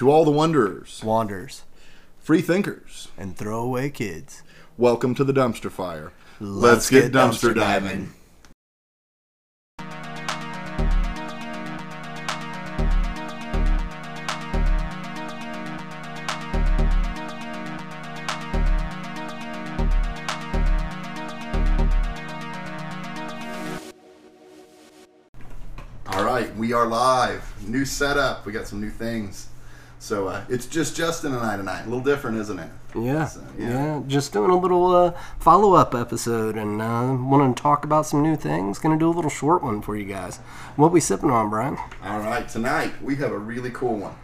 To all the wanderers, Wanderers, free thinkers, and throwaway kids. welcome to the dumpster fire. Let's get, get dumpster, dumpster diving. diving. All right, we are live. New setup. We got some new things. So uh, it's just Justin and I tonight. A little different, isn't it? Yeah, So, yeah, yeah. Just doing a little uh, follow up episode and uh, wanting to talk about some new things. Gonna do a little short one for you guys. What we sipping on, Brian? All right, tonight we have a really cool one.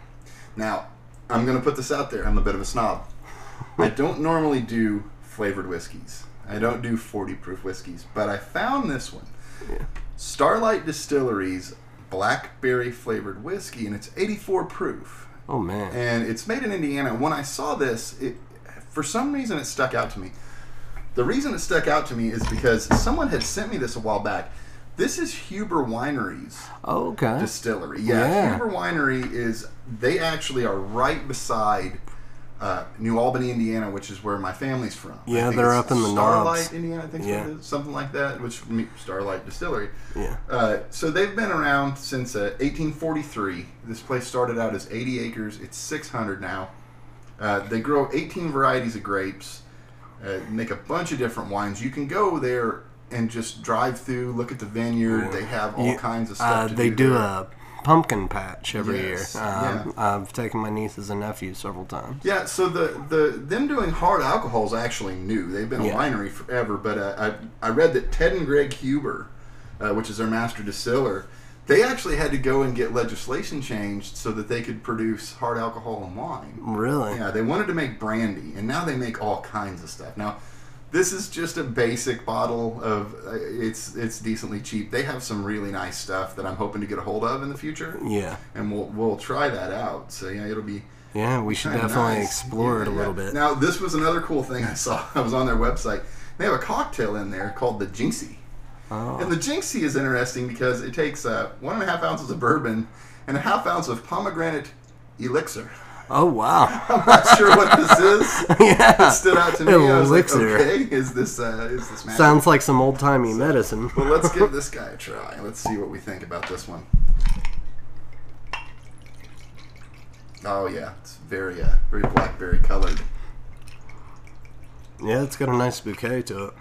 Now, I'm going to put this out there. I'm a bit of a snob. I don't normally do flavored whiskeys. I don't do 40 proof whiskeys, but I found this one. Starlight Distilleries blackberry flavored whiskey, and it's 84 proof. Oh man, and it's made in Indiana. When I saw this, it for some reason it stuck out to me. The reason it stuck out to me is because someone had sent me this a while back. This is Huber Wineries oh, okay. distillery. Yeah, Yeah. Huber Winery is they actually are right beside uh, New Albany, Indiana, which is where my family's from. Yeah, they're up in the Starlight, knobs. Indiana. I think Yeah. something like that. Which Starlight Distillery. Yeah. Uh, so they've been around since uh, 1843. This place started out as 80 acres. It's 600 now. Uh, they grow 18 varieties of grapes. Uh, make a bunch of different wines. You can go there and just drive through, look at the vineyard. They have all You- kinds of stuff. Uh, to they do, do a pumpkin patch every Yes, year. Um, I've taken my nieces and nephews several times. Yeah, so the, the them doing hard alcohol is actually new. They've been a Yeah. winery forever, but uh, I I read that Ted and Greg Huber, uh, which is their master distiller, they actually had to go and get legislation changed so that they could produce hard alcohol and wine. Really? Yeah, they wanted to make brandy, and now they make all kinds of stuff. Now, this is just a basic bottle of. Uh, it's it's decently cheap. They have some really nice stuff that I'm hoping to get a hold of in the future, Yeah. and we'll we'll try that out. So yeah, it'll be Yeah, we should definitely nice. explore it a Yeah, little bit. Now, this was another cool thing I saw. I was on their website. They have a cocktail in there called the Jinxie. Oh. And the Jinxie is interesting because it takes uh, one and a half ounces of bourbon and a half ounce of pomegranate elixir. Oh wow. I'm not sure what this is. yeah. It stood out to me. I was like, Elixir. okay, is this uh, is this magic? Sounds like some old timey medicine. Well, let's give this guy a try. Let's see what we think about this one. Oh yeah, it's very uh, very blackberry colored. Yeah, it's got a nice bouquet to it.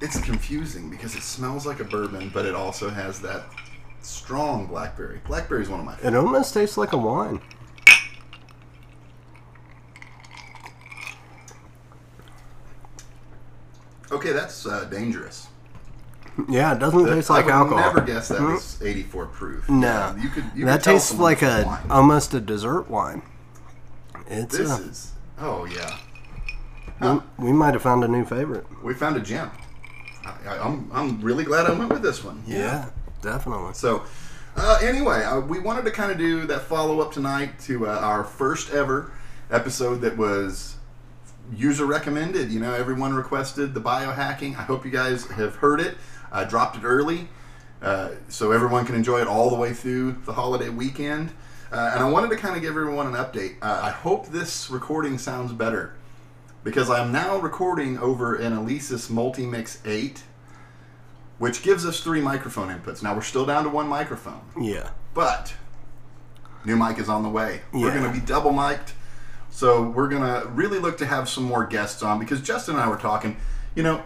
It's confusing because it smells like a bourbon, but it also has that strong blackberry. Blackberry is one of my favorites. It almost tastes like a wine. Okay, that's uh, dangerous. Yeah, it doesn't taste like alcohol. I would alcohol. never guess that was 84 proof. No, Yeah, you could. You that could tastes like a wine. almost a dessert wine. It's This uh, is. Oh yeah. we, we might have found a new favorite. We found a gem. I, I, I'm I'm really glad I went with this one. Yeah, definitely. So, uh, anyway, uh, we wanted to kind of do that follow up tonight to uh, our first ever episode that was user recommended. You know, everyone requested the biohacking. I hope you guys have heard it. I dropped it early uh, so everyone can enjoy it all the way through the holiday weekend. Uh, and I wanted to kind of give everyone an update. Uh, I hope this recording sounds better because I'm now recording over an Alesis Multimix 8, which gives us three microphone inputs. Now we're still down to one microphone, Yeah. but new mic is on the way. Yeah. We're going to be double mic'd. So we're going to really look to have some more guests on because Justin and I were talking, you know,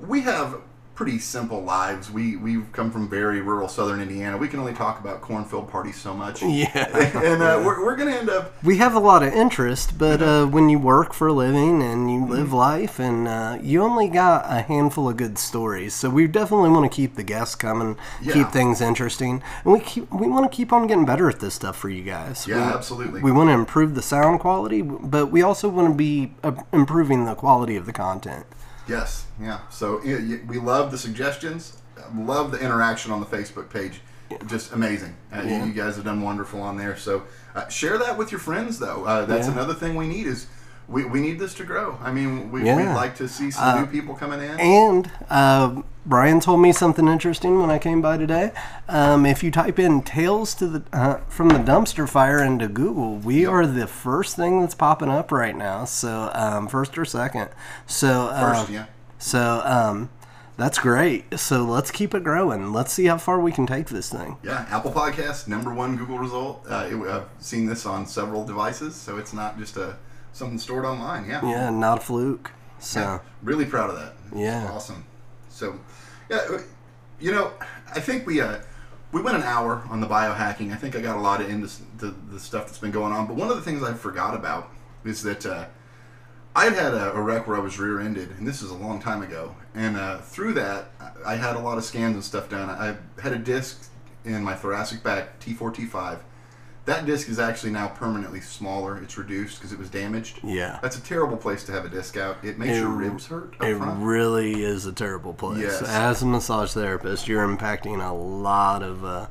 we have pretty simple lives. We we've come from very rural southern Indiana. We can only talk about cornfield parties so much. Yeah. and uh, we're, we're going to end up We have a lot of interest, but uh, when you work for a living and you live Mm-hmm. life, and uh, you only got a handful of good stories, so we definitely want to keep the guests coming, Yeah. keep things interesting, and we keep we want to keep on getting better at this stuff for you guys. Yeah, we, absolutely. We want to improve the sound quality, but we also want to be uh, improving the quality of the content. Yes, yeah. So we love the suggestions, love the interaction on the Facebook page. Just amazing. Uh, you- You guys have done wonderful on there. So uh, share that with your friends, though. Uh, that's Yeah. another thing we need is we, we need this to grow. I mean, we, we'd like to see some new people coming in. And uh, Brian told me something interesting when I came by today. Um, if you type in "tales to the uh, from the dumpster fire" into Google, we are the first thing that's popping up right now. So um, first or second. So um, First, yeah. So um, that's great. So let's keep it growing. Let's see how far we can take this thing. Yeah, Apple Podcast, number one Google result. Uh, it, I've seen this on several devices, so it's not just a something stored online. Yeah. Yeah, not a fluke. So Yeah, really proud of that. It's Yeah. awesome. So, yeah, uh, you know, I think we uh, we went an hour on the biohacking. I think I got a lot of into the, the stuff that's been going on. But one of the things I forgot about is that uh, I had had a, a wreck where I was rear-ended, and this is a long time ago. And uh, through that, I had a lot of scans and stuff done. I had a disc in my thoracic back, T4, T5. That disc is actually now permanently smaller. It's reduced because it was damaged. yeah, That's a terrible place to have a disc out. It makes It- your ribs hurt it front. really is a terrible place. Yes. As a massage therapist, you're impacting a lot of uh,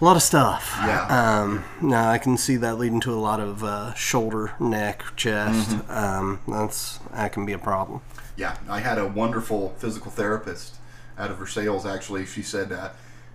a lot of stuff. Yeah. Um, now I can see that leading to a lot of uh, shoulder, neck, chest. Mm-hmm. Um, that's that can be a problem. yeah, I had a wonderful physical therapist out of Versailles. Actually, she said, uh,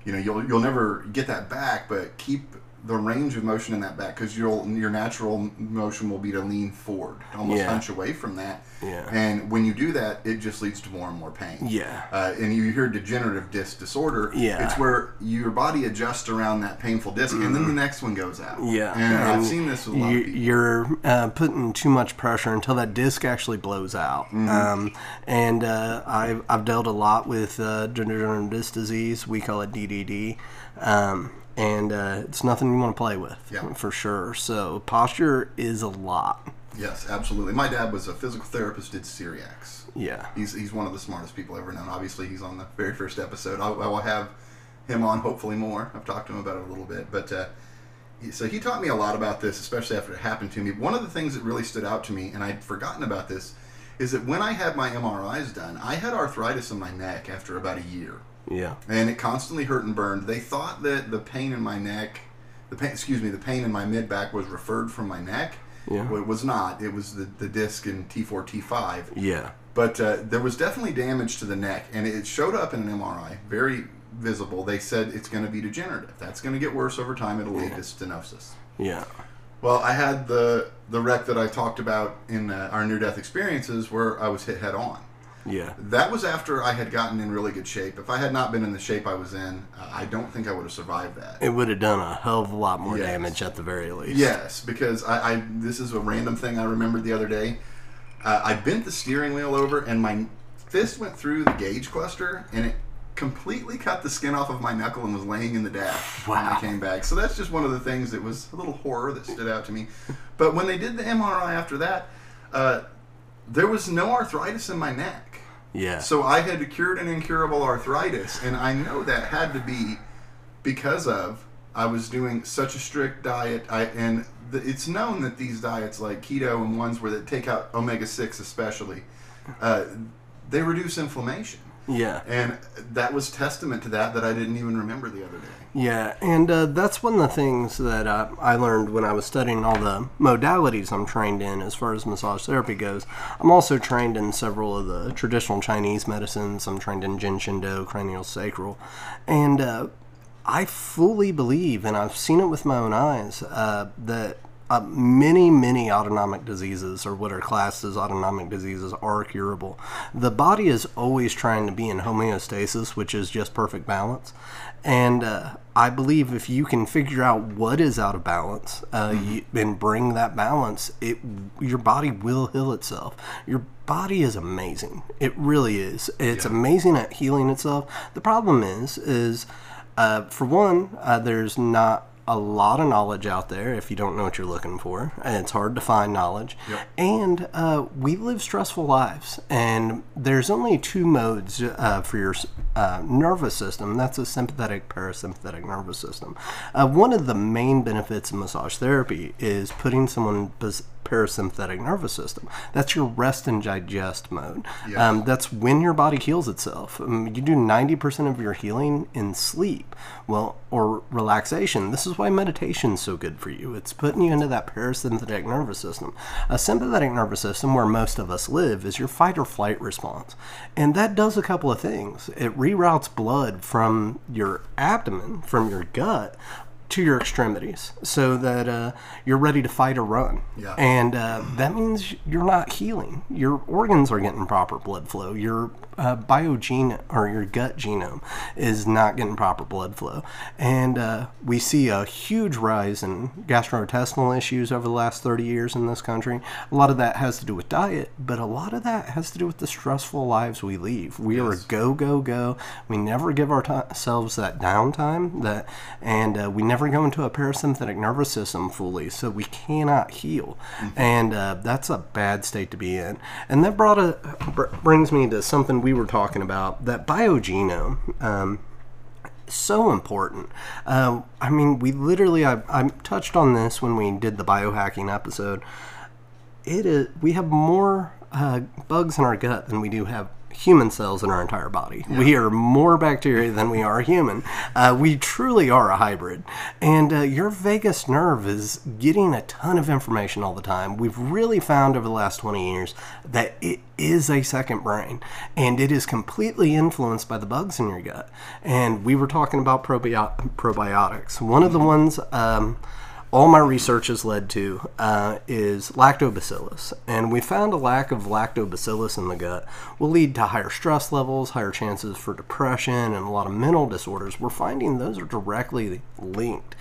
you know, you'll you'll never get that back, but keep the range of motion in that back because your your natural motion will be to lean forward, almost Yeah. hunch away from that. Yeah. And when you do that, it just leads to more and more pain. Yeah. Uh, and you hear degenerative disc disorder. Yeah. It's where your body adjusts around that painful disc, and then the next one goes out. Yeah, And, I've seen this with a lot you, of people. You're uh, putting too much pressure until that disc actually blows out. Mm-hmm. Um, and uh, I've, I've dealt a lot with uh, degenerative disc disease. We call it DDD. Um, and uh, it's nothing you want to play with, Yeah. for sure. So posture is a lot. Yes, absolutely. My dad was a physical therapist, did Syriacs. Yeah. He's, he's one of the smartest people ever known. Obviously, he's on the very first episode. I, I will have him on, hopefully more. I've talked to him about it a little bit. But uh, so he taught me a lot about this, especially after it happened to me. One of the things that really stood out to me, and I'd forgotten about this, is that when I had my MRIs done, I had arthritis in my neck after about a year. Yeah. and it constantly hurt and burned. They thought that the pain in my neck, the pain, excuse me, the pain in my mid back was referred from my neck. Yeah. Well, it was not. It was the, the disc in T4, T5. Yeah. But uh, there was definitely damage to the neck, and it showed up in an MRI, very visible. They said it's going to be degenerative. That's going to get worse over time. It'll lead to stenosis. Yeah. Well, I had the the wreck that I talked about in uh, our near death experiences, where I was hit head on. Yeah. That was after I had gotten in really good shape. If I had not been in the shape I was in, uh, I don't think I would have survived that. It would have done a hell of a lot more Yes. damage at the very least. Yes, because I, I this is a random thing I remembered the other day. Uh, I bent the steering wheel over, and my fist went through the gauge cluster, and it completely cut the skin off of my knuckle and was laying in the dash when I came back. So that's just one of the things that was a little horror that stood out to me. But when they did the MRI after that, uh, there was no arthritis in my neck. Yeah. So I had cured an incurable arthritis, and I know that had to be because of I was doing such a strict diet. I and the, it's known that these diets like keto and ones where they take out omega six especially, uh, they reduce inflammation, yeah. and that was testament to that that I didn't even remember the other day. Yeah, and uh, that's one of the things that uh, I learned when I was studying all the modalities I'm trained in as far as massage therapy goes. I'm also trained in several of the traditional Chinese medicines. I'm trained in Jin Shin Do, cranial sacral, and uh, I fully believe, and I've seen it with my own eyes, uh, that uh, many, many autonomic diseases, or what are classed as autonomic diseases, are curable. The body is always trying to be in homeostasis, which is just perfect balance. And uh, I believe if you can figure out what is out of balance uh, you, and bring that balance, it your body will heal itself. Your body is amazing. It really is. It's amazing at healing itself. The problem is, is uh, for one, uh, there's not a lot of knowledge out there if you don't know what you're looking for, and it's hard to find knowledge. And uh, we live stressful lives, and there's only two modes uh, for your uh, nervous system. That's a sympathetic, parasympathetic nervous system. Uh, one of the main benefits of massage therapy is putting someone pos- parasympathetic nervous system. That's your rest and digest mode. Yes. Um, that's when your body heals itself. Um, you do 90% of your healing in sleep, well, or relaxation. This is why meditation is so good for you. It's putting you into that parasympathetic nervous system. A sympathetic nervous system, where most of us live, is your fight or flight response. And that does a couple of things. It reroutes blood from your abdomen, from your gut, to your extremities so that uh, you're ready to fight or run. Yeah. And uh, that means you're not healing. Your organs are getting proper blood flow. Your uh, biogene or your gut genome is not getting proper blood flow. And uh, we see a huge rise in gastrointestinal issues over the last 30 years in this country. A lot of that has to do with diet, but a lot of that has to do with the stressful lives we lead. We are a go, go, go. We never give ourselves that downtime, that, and uh, we never go into a parasympathetic nervous system fully, so we cannot heal. And uh, that's a bad state to be in. And that brought a, br- brings me to something we were talking about that biogenome. Um, so important. Uh, I mean, we literally, I, I touched on this when we did the biohacking episode. It is, we have more uh, bugs in our gut than we do have human cells in our entire body. We are more bacteria than we are human. Uh, we truly are a hybrid. And uh, your vagus nerve is getting a ton of information all the time. We've really found over the last 20 years that it is a second brain and it is completely influenced by the bugs in your gut. And we were talking about probio- probiotics. One of the ones, um, all my research has led to uh, is lactobacillus. And we found a lack of lactobacillus in the gut will lead to higher stress levels, higher chances for depression, and a lot of mental disorders. We're finding those are directly linked.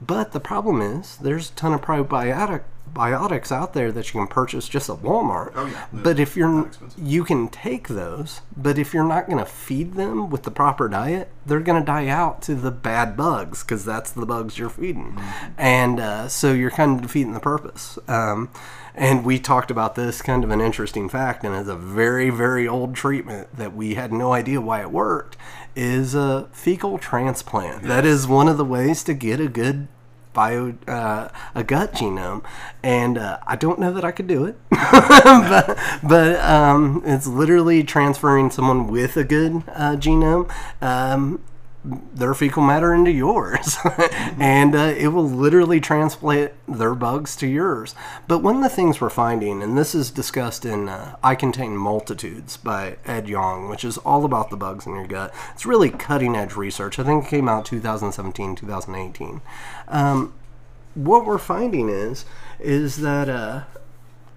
But the problem is, there's a ton of probiotic biotics out there that you can purchase just at Walmart. Oh, yeah. But if you're you can take those, but if you're not going to feed them with the proper diet, they're going to die out to the bad bugs because that's the bugs you're feeding, and uh, so you're kind of defeating the purpose. Um, and we talked about this kind of an interesting fact, and it's a very very old treatment that we had no idea why it worked. Is a fecal transplant. That is one of the ways to get a good bio uh, a gut genome, and uh, I don't know that I could do it, but, but um, it's literally transferring someone with a good uh, genome. Um, their fecal matter into yours, and uh, it will literally transplant their bugs to yours. But one of the things we're finding, and this is discussed in uh, I Contain Multitudes by Ed Yong, which is all about the bugs in your gut. It's really cutting edge research. I think it came out 2017, 2018. Um, what we're finding is is that uh,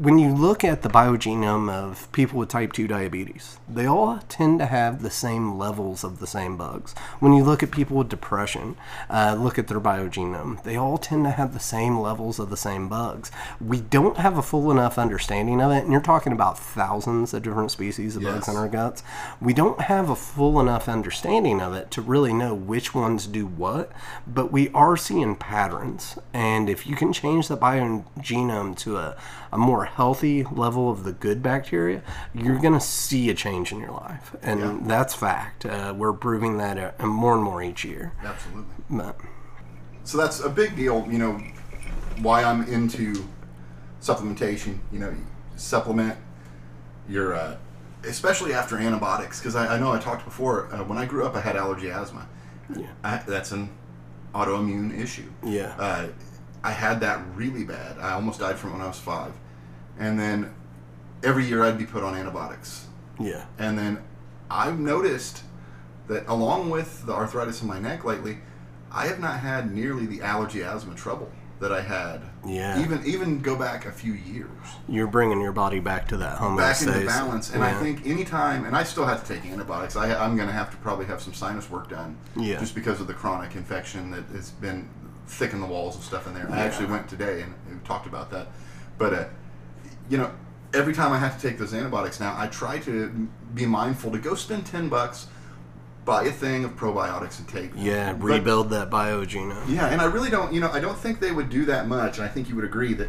when you look at the biogenome of people with type 2 diabetes, they all tend to have the same levels of the same bugs. When you look at people with depression, uh, look at their biogenome, they all tend to have the same levels of the same bugs. We don't have a full enough understanding of it, and you're talking about thousands of different species of bugs in our guts. We don't have a full enough understanding of it to really know which ones do what, but we are seeing patterns. And if you can change the biogenome to a, a more healthy level of the good bacteria, you're going to see a change in your life. And Yeah. that's fact. Uh, we're proving that uh, more and more each year. Absolutely. But, So that's a big deal. You know, why I'm into supplementation. You know, supplement your, uh, especially after antibiotics, because I, I know I talked before. Uh, when I grew up, I had allergy asthma. Yeah. I, that's an autoimmune issue. yeah. Uh, I had that really bad. I almost died from it when I was five, and then every year I'd be put on antibiotics. yeah. And then I've noticed that along with the arthritis in my neck lately, I have not had nearly the allergy asthma trouble that I had. Yeah. Even even go back a few years. You're bringing your body back to that homeostasis. Back into balance. And I think anytime, and I still have to take antibiotics, I, I'm going to have to probably have some sinus work done. Yeah. Just because of the chronic infection that has been thick in the walls of stuff in there. I actually went today and, and talked about that. But, uh, you know, every time I have to take those antibiotics now, I try to be mindful to go spend 10 bucks, buy a thing of probiotics and take them. Yeah, But- rebuild that biogenome. yeah, and I really don't, you know, I don't think they would do that much. And I think you would agree that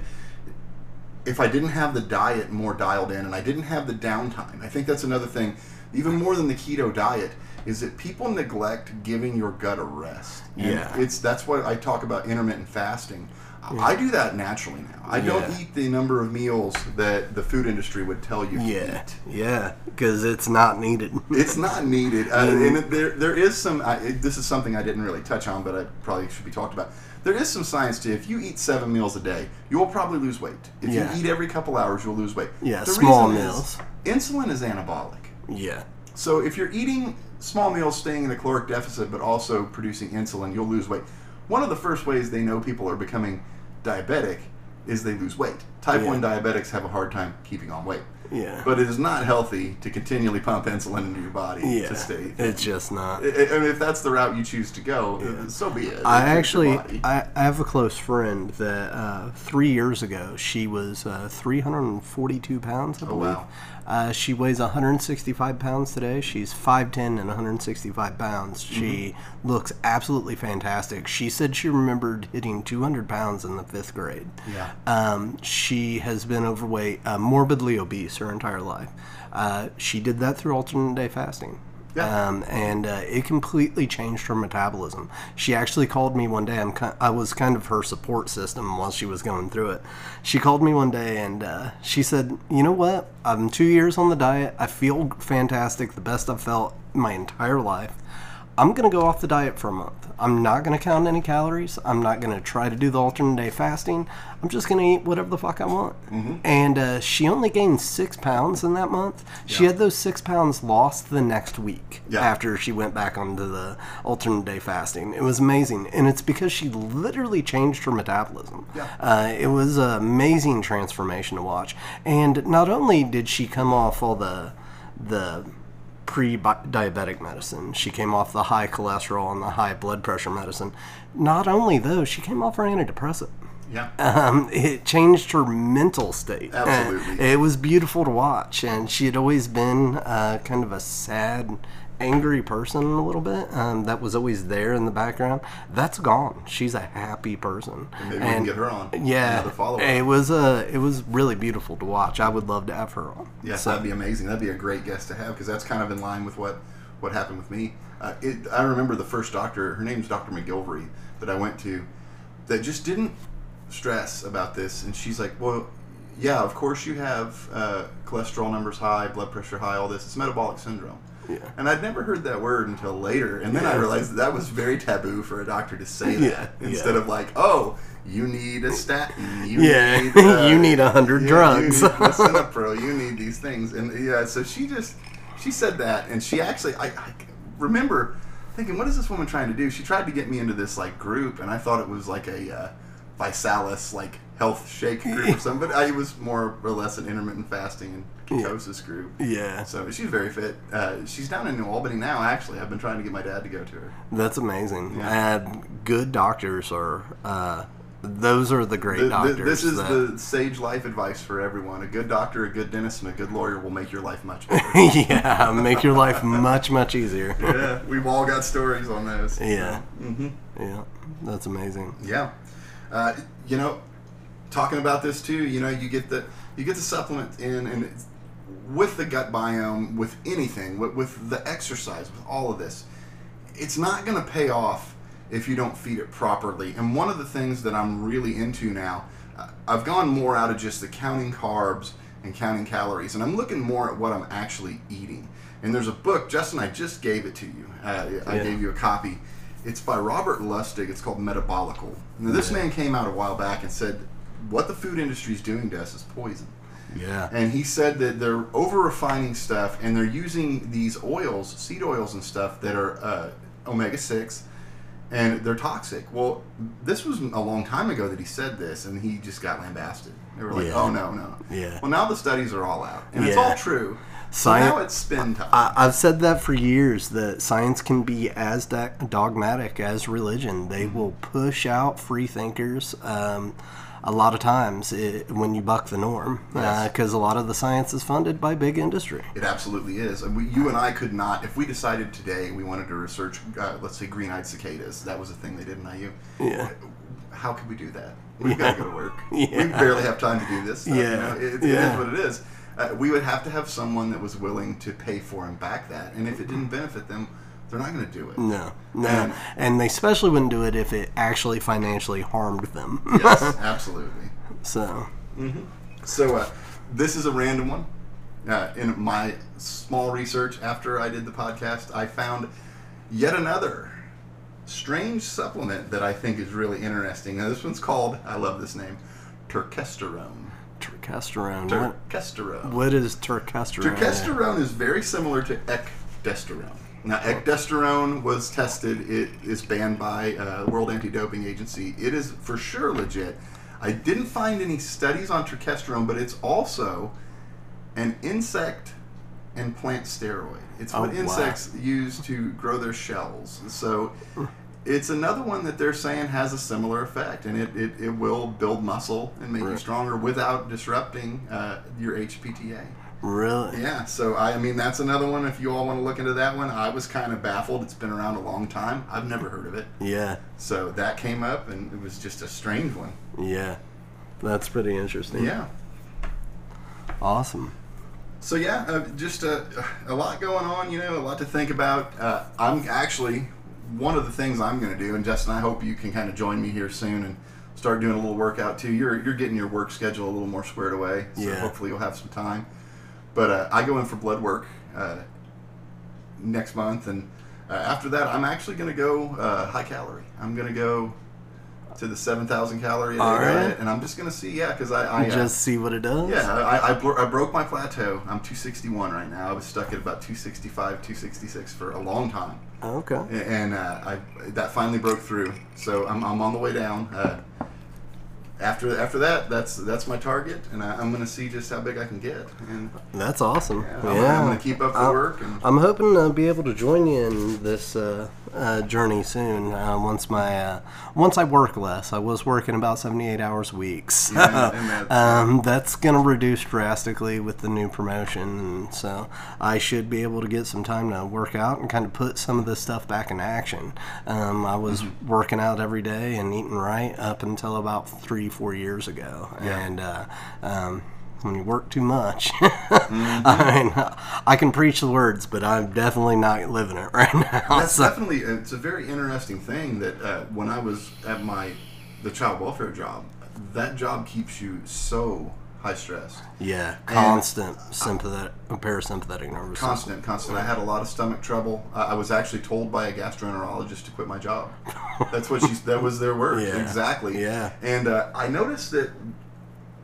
if I didn't have the diet more dialed in and I didn't have the downtime, I think that's another thing, even more than the keto diet, is that people neglect giving your gut a rest. And Yeah. it's that's what I talk about intermittent fasting. I do that naturally now. I don't eat the number of meals that the food industry would tell you to Yeah, eat. yeah, because it's not needed. It's not needed, uh, and there there is some. I, it, this is something I didn't really touch on, but I probably should be talked about. There is some science to if you eat seven meals a day, you will probably lose weight. If Yeah. you eat every couple hours, you'll lose weight. Yeah, The small reason is meals. insulin is anabolic. Yeah, So if you're eating small meals, staying in a caloric deficit, but also producing insulin, you'll lose weight. One of the first ways they know people are becoming diabetic is they lose weight. Type Yeah. 1 diabetics have a hard time keeping on weight. yeah, But it is not healthy to continually pump insulin into your body yeah. to stay. It's just not. I- mean, if that's the route you choose to go, uh, so be it. I actually. I, I have a close friend that uh, three years ago she was uh, 342 pounds. I believe. wow. Uh, she weighs 165 pounds today. She's 5'10 and 165 pounds. She looks absolutely fantastic. She said she remembered hitting 200 pounds in the fifth grade. Yeah. Um, she has been overweight, uh, morbidly obese her entire life. Uh, she did that through alternate day fasting. Yeah. Um, and uh, it completely changed her metabolism. She actually called me one day. I'm ki- I was kind of her support system while she was going through it. She called me one day and uh, she said, "You know what? I'm two years on the diet. I feel fantastic, the best I've felt my entire life. I'm gonna go off the diet for a month. I'm not gonna count any calories. I'm not gonna try to do the alternate day fasting. I'm just gonna eat whatever the fuck I want." And uh, she only gained six pounds in that month. She had those six pounds lost the next week Yeah. after she went back onto the alternate day fasting. It was amazing, and it's because she literally changed her metabolism. Yeah. Uh, it was an amazing transformation to watch. And not only did she come off all the the pre-diabetic medicine, she came off the high cholesterol and the high blood pressure medicine. Not only those, she came off her antidepressant yeah. um, it changed her mental state. Absolutely. It was beautiful to watch, and she had always been uh, kind of a sad, angry person a little bit. Um, that was always there in the background. That's gone. She's a happy person. Maybe we can get her on. Yeah, it was uh, it was really beautiful to watch. I would love to have her on. Yes, So- that'd be amazing. That'd be a great guest to have because that's kind of in line with what what happened with me. Uh, it, I remember the first doctor. Her name's Dr. McGilvery that I went to that just didn't stress about this, and she's like, "Well, yeah, of course you have uh, cholesterol numbers high, blood pressure high, all this. It's metabolic syndrome." Yeah. And I'd never heard that word until later, and then I realized that, that was very taboo for a doctor to say that yeah. instead of like, "Oh, you need a statin, you Yeah, need uh, you need a 100 drugs." You need lisinopril. You need these things, and yeah. So she just she said that, and she actually I, I remember thinking, what is this woman trying to do? She tried to get me into this like group, and I thought it was like a uh, ViSalus like health shake group or something. But I, it was more or less an intermittent fasting and ketosis group. Yeah, So she's very fit. Uh, she's down in New Albany now. Actually, I've been trying to get my dad to go to her. that's amazing. Yeah. And good doctors are. Uh, those are the great Th- th- doctors. this is that- the sage life advice for everyone. A good doctor, a good dentist, and a good lawyer will make your life much better. yeah, make your life much much easier. yeah, we've all got stories on those. Yeah. Mm-hmm. Yeah, that's amazing. Yeah. Uh, you know, talking about this too. You know, you get the you get the supplement in, and it's, with the gut biome, with anything, with, with the exercise, with all of this, it's not going to pay off if you don't feed it properly. And one of the things that I'm really into now, uh, I've gone more out of just the counting carbs and counting calories, and I'm looking more at what I'm actually eating. And there's a book, Justin, I just gave it to you. Uh, I gave you a copy. It's by Robert Lustig. It's called Metabolical. Now, this Yeah. man came out a while back and said, what the food industry is doing to us is poison. Yeah. And he said that they're over refining stuff and they're using these oils, seed oils and stuff that are uh, omega 6 and they're toxic. Well, this was a long time ago that he said this and he just got lambasted. They were like, Yeah. oh, no, no. Yeah. Well, now the studies are all out and it's all true. So Sci- now it's spin time. I, I've said that for years that science can be as dogmatic as religion. They Mm-hmm. will push out free thinkers. Um, a lot of times it, when you buck the norm, Yes. because a lot of the science is funded by big industry. It absolutely is. And we, you and I could not, if we decided today we wanted to research, uh, let's say, green eyed cicadas, that was a thing they did in IU. Yeah. How could we do that? We've got to go to work. Yeah. We barely have time to do this. Stuff, Yeah. You know? it, it Yeah. is what it is. Uh, we would have to have someone that was willing to pay for and back that. And if it didn't benefit them, They're not going to do it. No, no, And- and they especially wouldn't do it if it actually financially harmed them. Yes, absolutely. so, So uh, this is a random one. Uh, in my small research after I did the podcast, I found yet another strange supplement that I think is really interesting. Now this one's called, I love this name, Turkesterone. turkesterone. What, Turkesterone. what is turkesterone? Turkesterone is very similar to ecdysterone. Now, ecdysterone was tested. It is banned by uh, World Anti-Doping Agency. It is for sure legit. I didn't find any studies on turkesterone, but it's also an insect and plant steroid. It's what Oh, wow. insects use to grow their shells. So it's another one that they're saying has a similar effect, and it, it, it will build muscle and make you stronger without disrupting uh, your HPTA. Really? Yeah, so I, mean that's another one. If you all want to look into that one, I was kind of baffled. It's been around a long time. I've never heard of it. Yeah, So that came up, and it was just a strange one. yeah. That's pretty interesting. Yeah. Awesome. So yeah, uh, just a, a lot going on. You know, a lot to think about. Uh, I'm actually one of the things I'm going to do, and Justin, I hope you can kind of join me here soon and start doing a little workout too. You're you're getting your work schedule a little more squared away, so Yeah. hopefully you'll have some time. But uh, I go in for blood work uh, next month, and uh, after that, I'm actually going to go uh, high calorie. I'm going to go to the 7,000 calorie a day All right. diet, and I'm just going to see, yeah, because I, I uh, Just see what it does. yeah, I, I, I broke my plateau. I'm 261 right now. I was stuck at about 265, 266 for a long time, Okay. And uh, I that finally broke through. So I'm, I'm on the way down. After after that, that's that's my target, and I, I'm going to see just how big I can get. And That's awesome. yeah, Yeah. I'm, I'm going to keep up the I'm- work. And I'm hoping to be able to join you in this uh, uh, journey soon. Uh, once my uh, once I work less, I was working about 78 hours a week. So, Yeah, um, that's going to reduce drastically with the new promotion, and so I should be able to get some time to work out and kind of put some of this stuff back in action. Um, I was Mm-hmm. working out every day and eating right up until about three, four years ago, Yeah. and uh, um, when you work too much. Mm-hmm. I mean, I can preach the words, but I'm definitely not living it right now. that's So- definitely it's a very interesting thing that uh, when I was at my the child welfare job, that job keeps you so high stress. yeah, constant sympathetic, parasympathetic nervous system. Constant, constant. I had a lot of stomach trouble. I I was actually told by a gastroenterologist to quit my job. That's what she. That was their word. Yeah. Exactly. Yeah. And uh, I noticed that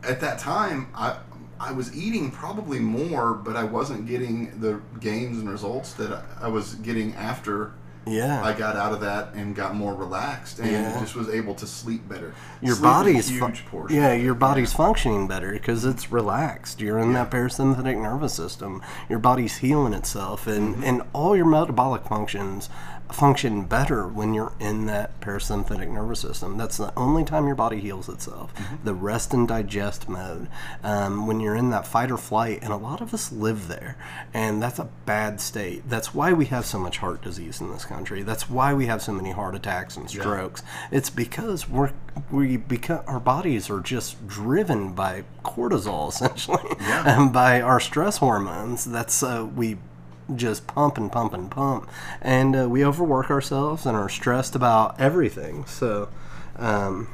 at that time, I I was eating probably more, but I wasn't getting the gains and results that I was getting after Yeah, I got out of that and got more relaxed and Yeah. just was able to sleep better. your Sleep body's fu- huge portion. yeah, your body's functioning better because it's relaxed. You're in that parasympathetic nervous system. Your body's healing itself, and Mm-hmm. and all your metabolic functions function better when you're in that parasympathetic nervous system. That's the only time your body heals itself. Mm-hmm. The rest and digest mode. Um, when you're in that fight or flight, and a lot of us live there, and that's a bad state. That's why we have so much heart disease in this country. That's why we have so many heart attacks and strokes. It's because we're we become our bodies are just driven by cortisol essentially, Yeah. and by our stress hormones. That's uh, we just pump and pump and pump, and uh, we overwork ourselves and are stressed about everything. So. Um,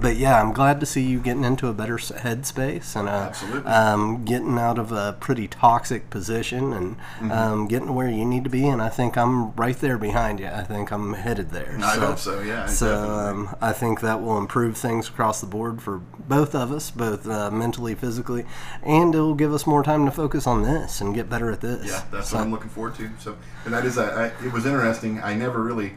but yeah, I'm glad to see you getting into a better headspace and uh, um, getting out of a pretty toxic position and Mm-hmm. um, getting to where you need to be. And I think I'm right there behind you. I think I'm headed there. I hope so. Yeah. So um, I think that will improve things across the board for both of us, both uh, mentally, physically, and it will give us more time to focus on this and get better at this. Yeah, that's So- what I'm looking forward to. So, and that is, I, I, it was interesting. I never really,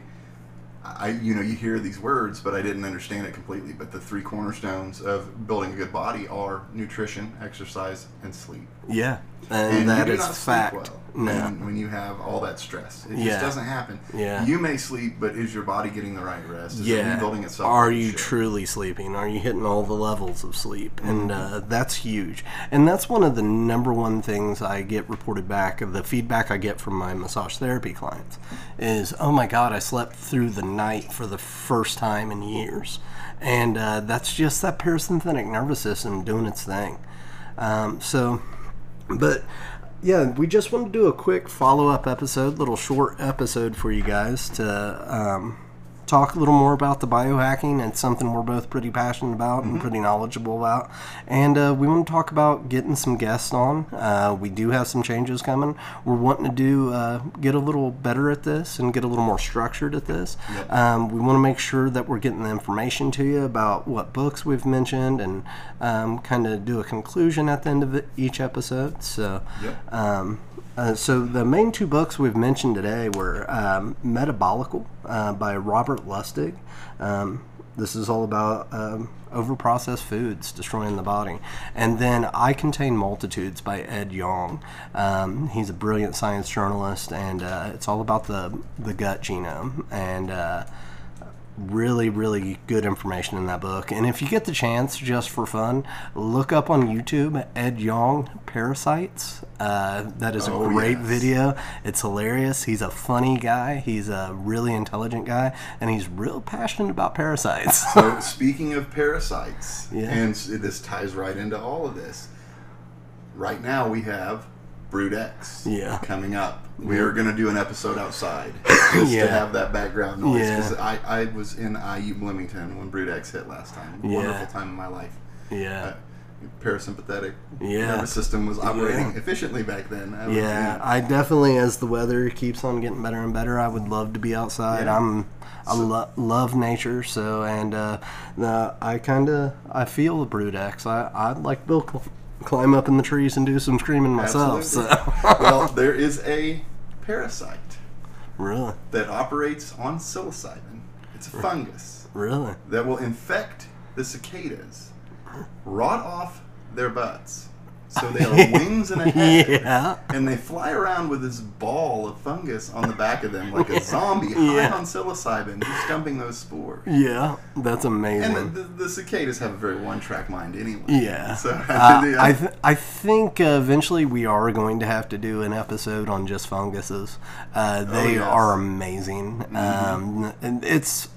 I, you know, you hear these words, but I didn't understand it completely. But the three cornerstones of building a good body are nutrition, exercise, and sleep. Yeah, and, And that you do is not fact. sleep well No. when, when you have all that stress. It Yeah. just doesn't happen. Yeah. You may sleep, but is your body getting the right rest? Is it yeah. rebuilding itself? Are you should? truly sleeping? Are you hitting all the levels of sleep? And Mm-hmm. uh, that's huge. And that's one of the number one things I get reported back of the feedback I get from my massage therapy clients is, oh my God, I slept through the night for the first time in years. And uh, that's just that parasympathetic nervous system doing its thing. Um, so, but yeah, we just wanted to do a quick follow up episode, little short episode for you guys to um, talk a little more about the biohacking. It's something we're both pretty passionate about and pretty knowledgeable about. And uh, we want to talk about getting some guests on. Uh, we do have some changes coming. We're wanting to do uh, get a little better at this and get a little more structured at this. Um, we want to make sure that we're getting the information to you about what books we've mentioned and um, kind of do a conclusion at the end of each episode. So. Yep. Um, uh, so the main two books we've mentioned today were um, Metabolical uh, by Robert Lustig. Um, this is all about um, overprocessed foods destroying the body. And then I Contain Multitudes by Ed Yong. Um, he's a brilliant science journalist, and uh, it's all about the, the gut genome. And uh, really, really good information in that book. And if you get the chance, just for fun, look up on YouTube Ed Yong Parasites. Uh, that is Oh, a great yes. video. It's hilarious. He's a funny guy. He's a really intelligent guy, and he's real passionate about parasites. So speaking of parasites, Yeah. and this ties right into all of this. Right now we have Brood X Yeah. coming up. We are going to do an episode outside just Yeah. to have that background noise Yeah. because I, I was in IU Bloomington when Brood X hit last time. Yeah. Wonderful time in my life. yeah. Uh, parasympathetic Yeah. nervous system was operating efficiently back then. I Yeah, I definitely, as the weather keeps on getting better and better, I would love to be outside. Yeah. I'm, I lo- love nature, so and uh, the, I kind of I feel the brood X. I I'd like cl- climb up in the trees and do some screaming myself. Absolutely. So well, there is a parasite really, that operates on psilocybin. It's a fungus. really, that will infect the cicadas, rot off their butts. So they are wings and a head. yeah, And they fly around with this ball of fungus on the back of them like a zombie, high Yeah. on psilocybin, just dumping those spores. yeah, that's amazing. And the, the, the cicadas have a very one-track mind anyway. Yeah. So Uh, I, th- I think uh, eventually we are going to have to do an episode on just funguses. Uh, they yes. Mm-hmm. are amazing. Um, and it's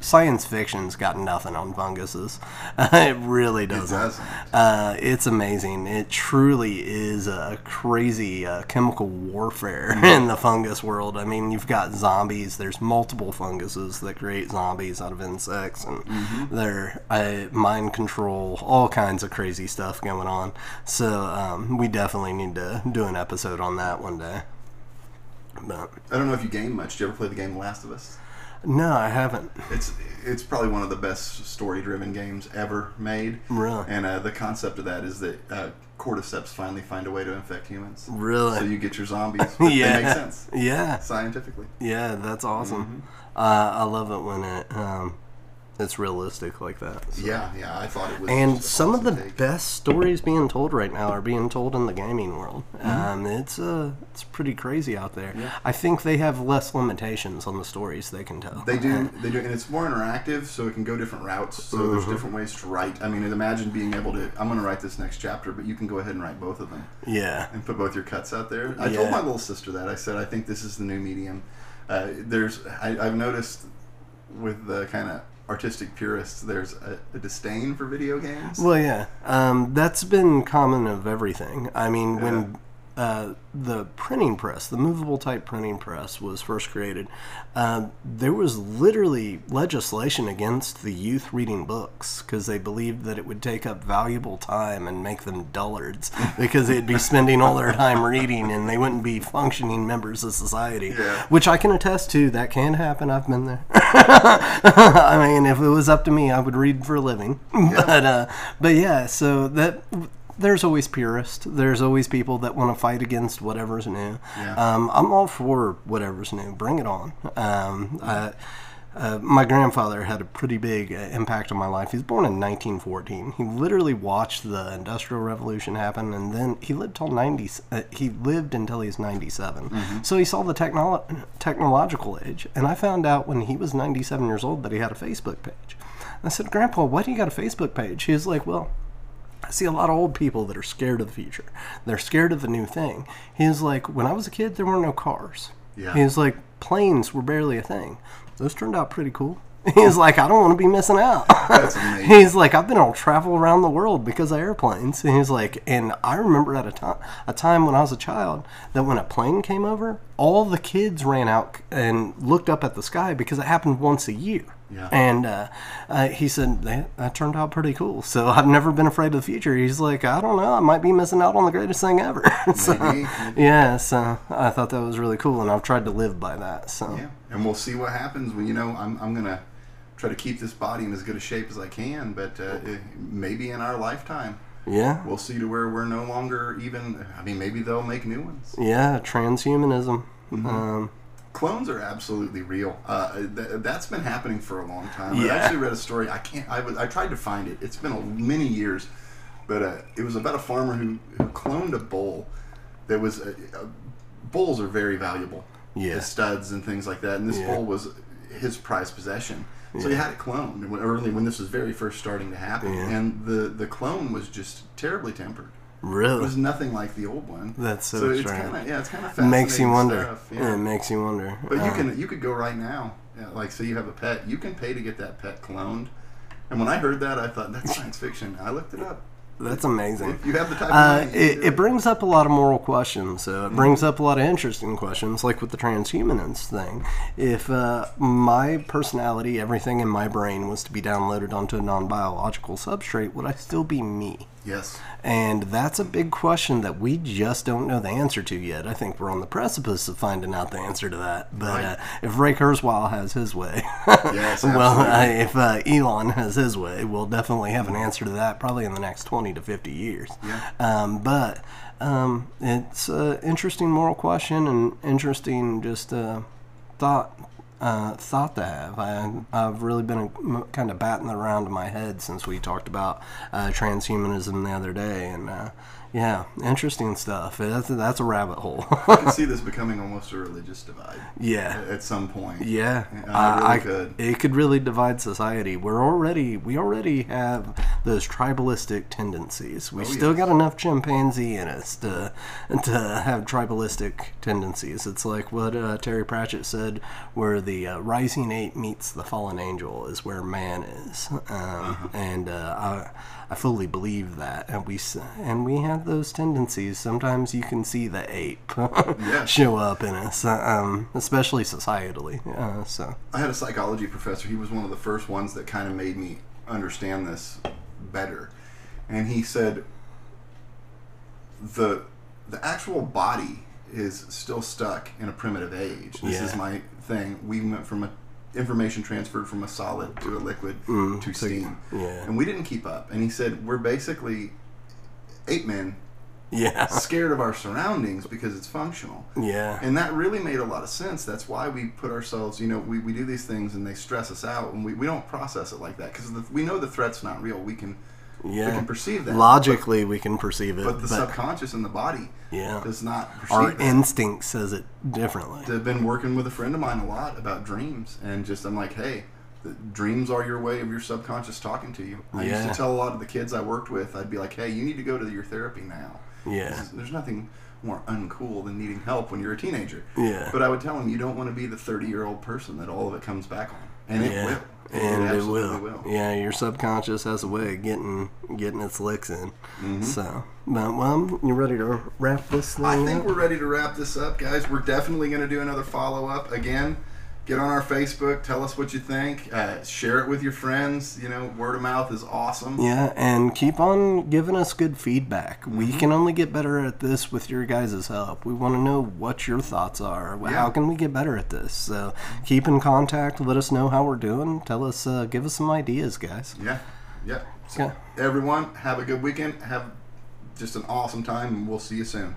science fiction's got nothing on funguses. it really doesn't. doesn't. Uh, it's amazing. It truly is a crazy uh, chemical warfare Mm-hmm. in the fungus world. I mean, you've got zombies. There's multiple funguses that create zombies out of insects, and Mm-hmm. they're uh, mind control, all kinds of crazy stuff going on. So um, we definitely need to do an episode on that one day. But I don't know if you game much. Did you ever play the game The Last of Us? No, I haven't. It's it's probably one of the best story-driven games ever made. Really? And uh, the concept of that is that uh, cordyceps finally find a way to infect humans. Really? So you get your zombies. Yeah. They make sense Yeah. scientifically. Yeah, that's awesome. Mm-hmm. Uh, I love it when it um, it's realistic like that. so. Yeah, yeah. I thought it was. And some of the take. best stories being told right now are being told in the gaming world. Mm-hmm. Um, it's uh, it's pretty crazy out there. Yeah. I think they have less limitations on the stories they can tell. They do, they do, and it's more interactive, so it can go different routes. So there's Mm-hmm. different ways to write. I mean, imagine being able to. I'm going to write this next chapter, but you can go ahead and write both of them Yeah. and put both your cuts out there. I Yeah. told my little sister that. I said, I think this is the new medium. Uh, there's, I, I've noticed with the kind of artistic purists, there's a, a disdain for video games. Well, yeah, um, that's been common of everything. I mean, when uh, the printing press, the movable type printing press, was first created, uh, there was literally legislation against the youth reading books because they believed that it would take up valuable time and make them dullards because they'd be spending all their time reading and they wouldn't be functioning members of society. Yeah. Which I can attest to. That can happen. I've been there. I mean, if it was up to me, I would read for a living. But uh, but yeah, so that there's always purists. There's always people that want to fight against whatever's new. Yeah. Um, I'm all for whatever's new. Bring it on. Um, I, uh, my grandfather had a pretty big uh, impact on my life. He was born in 1914. He literally watched the Industrial Revolution happen, and then he lived till 90. Uh, he lived until he was 97. So he saw the technolo- technological age. And I found out when he was 97 years old that he had a Facebook page. I said, Grandpa, why do you got a Facebook page? He was like, Well, I see a lot of old people that are scared of the future. They're scared of the new thing. He's like, when I was a kid, there were no cars. Yeah. He's like, planes were barely a thing. Those turned out pretty cool. He's like, I don't want to be missing out. That's amazing. He's like, I've been able to travel around the world because of airplanes. And he's like, and I remember at a time, a time when I was a child, that when a plane came over, all the kids ran out and looked up at the sky because it happened once a year. Yeah. And uh, uh, he said that, that turned out pretty cool. So I've never been afraid of the future. He's like, I don't know, I might be missing out on the greatest thing ever. so, Maybe. yeah, so I thought that was really cool, and I've tried to live by that. So Yeah, and we'll see what happens. When you know, I'm, I'm gonna try to keep this body in as good a shape as I can, but uh, maybe in our lifetime, yeah, we'll see to where we're no longer even. I mean, maybe they'll make new ones. yeah, transhumanism. Mm-hmm. Um, Clones are absolutely real. Uh, th- that's been happening for a long time. I actually read a story. I can't. I, was, I tried to find it. It's been a, many years, but uh, it was about a farmer who, who cloned a bull. That was uh, uh, bulls are very valuable. Yeah. as studs and things like that. And this Yeah. bull was his prized possession. So he had it cloned when- early when this was very first starting to happen, Yeah. and the the clone was just terribly tempered. Really, it was nothing like the old one. That's so it's strange. kind of yeah, it's kind of it makes you wonder. Stuff. Yeah. Yeah. it makes you wonder. But you Uh, can you could go right now, yeah, like say you have a pet, you can pay to get that pet cloned. And when I heard that, I thought that's science fiction. I looked it up. That's amazing. If you have the Uh, it, it brings up a lot of moral questions. So it brings up a lot of interesting questions, like with the transhumanist thing. If uh, my personality, everything in my brain was to be downloaded onto a non biological substrate, would I still be me? Yes. And that's a big question that we just don't know the answer to yet. I think we're on the precipice of finding out the answer to that. But Right. uh, if Ray Kurzweil has his way, Yes, well, uh, if uh, Elon has his way, we'll definitely have an answer to that probably in the next 20 to 50 years. Yeah. Um, but um, it's an interesting moral question and interesting just uh, thought. Uh, thought to have. I, I've really been kind of batting around in my head since we talked about uh, transhumanism the other day, and uh, yeah, interesting stuff. That's that's a rabbit hole. I can see this becoming almost a religious divide yeah, at some point. yeah, I really I- could. It could really divide society. We're already we already have those tribalistic tendencies. We Oh, still yes. got enough chimpanzee in us to to have tribalistic tendencies. It's like what uh, Terry Pratchett said, where the uh, rising ape meets the fallen angel is where man is, um, Uh-huh. and uh, I I fully believe that. And we and we have those tendencies. Sometimes you can see the ape show up in us, uh, um, especially societally. Uh, so. I had a psychology professor. He was one of the first ones that kind of made me understand this better. And he said the the actual body is still stuck in a primitive age. This is my thing. We went from a information transferred from a solid to a liquid Mm, to steam. yeah. And we didn't keep up. And he said we're basically ape men Yeah. scared of our surroundings because it's functional. Yeah. And that really made a lot of sense. That's why we put ourselves, you know, we, we do these things and they stress us out and we, we don't process it like that because we know the threat's not real. We can yeah. we can perceive that. Logically, we can perceive it, But, but the but subconscious in the body yeah, does not perceive our that. instinct says it differently. I've been working with a friend of mine a lot about dreams and just I'm like, hey, dreams are your way of your subconscious talking to you. I used to tell a lot of the kids I worked with, I'd be like, hey, you need to go to your therapy now. Yeah. There's nothing more uncool than needing help when you're a teenager. Yeah. But I would tell them you don't want to be the 30 year old person that all of it comes back on, and it will. And it absolutely will. Yeah, your subconscious has a way of getting getting its licks in. So, but well, you ready to wrap this Mm-hmm. I think up? we're ready to wrap this up, guys. We're definitely going to do another follow up again. Get on our Facebook. Tell us what you think. Uh, share it with your friends. You know, word of mouth is awesome. Yeah, and keep on giving us good feedback. Mm-hmm. We can only get better at this with your guys' help. We want to know what your thoughts are. Yeah. How can we get better at this? So keep in contact. Let us know how we're doing. Tell us, uh, give us some ideas, guys. Yeah. Yeah. So, Okay. everyone, have a good weekend. Have just an awesome time, and we'll see you soon.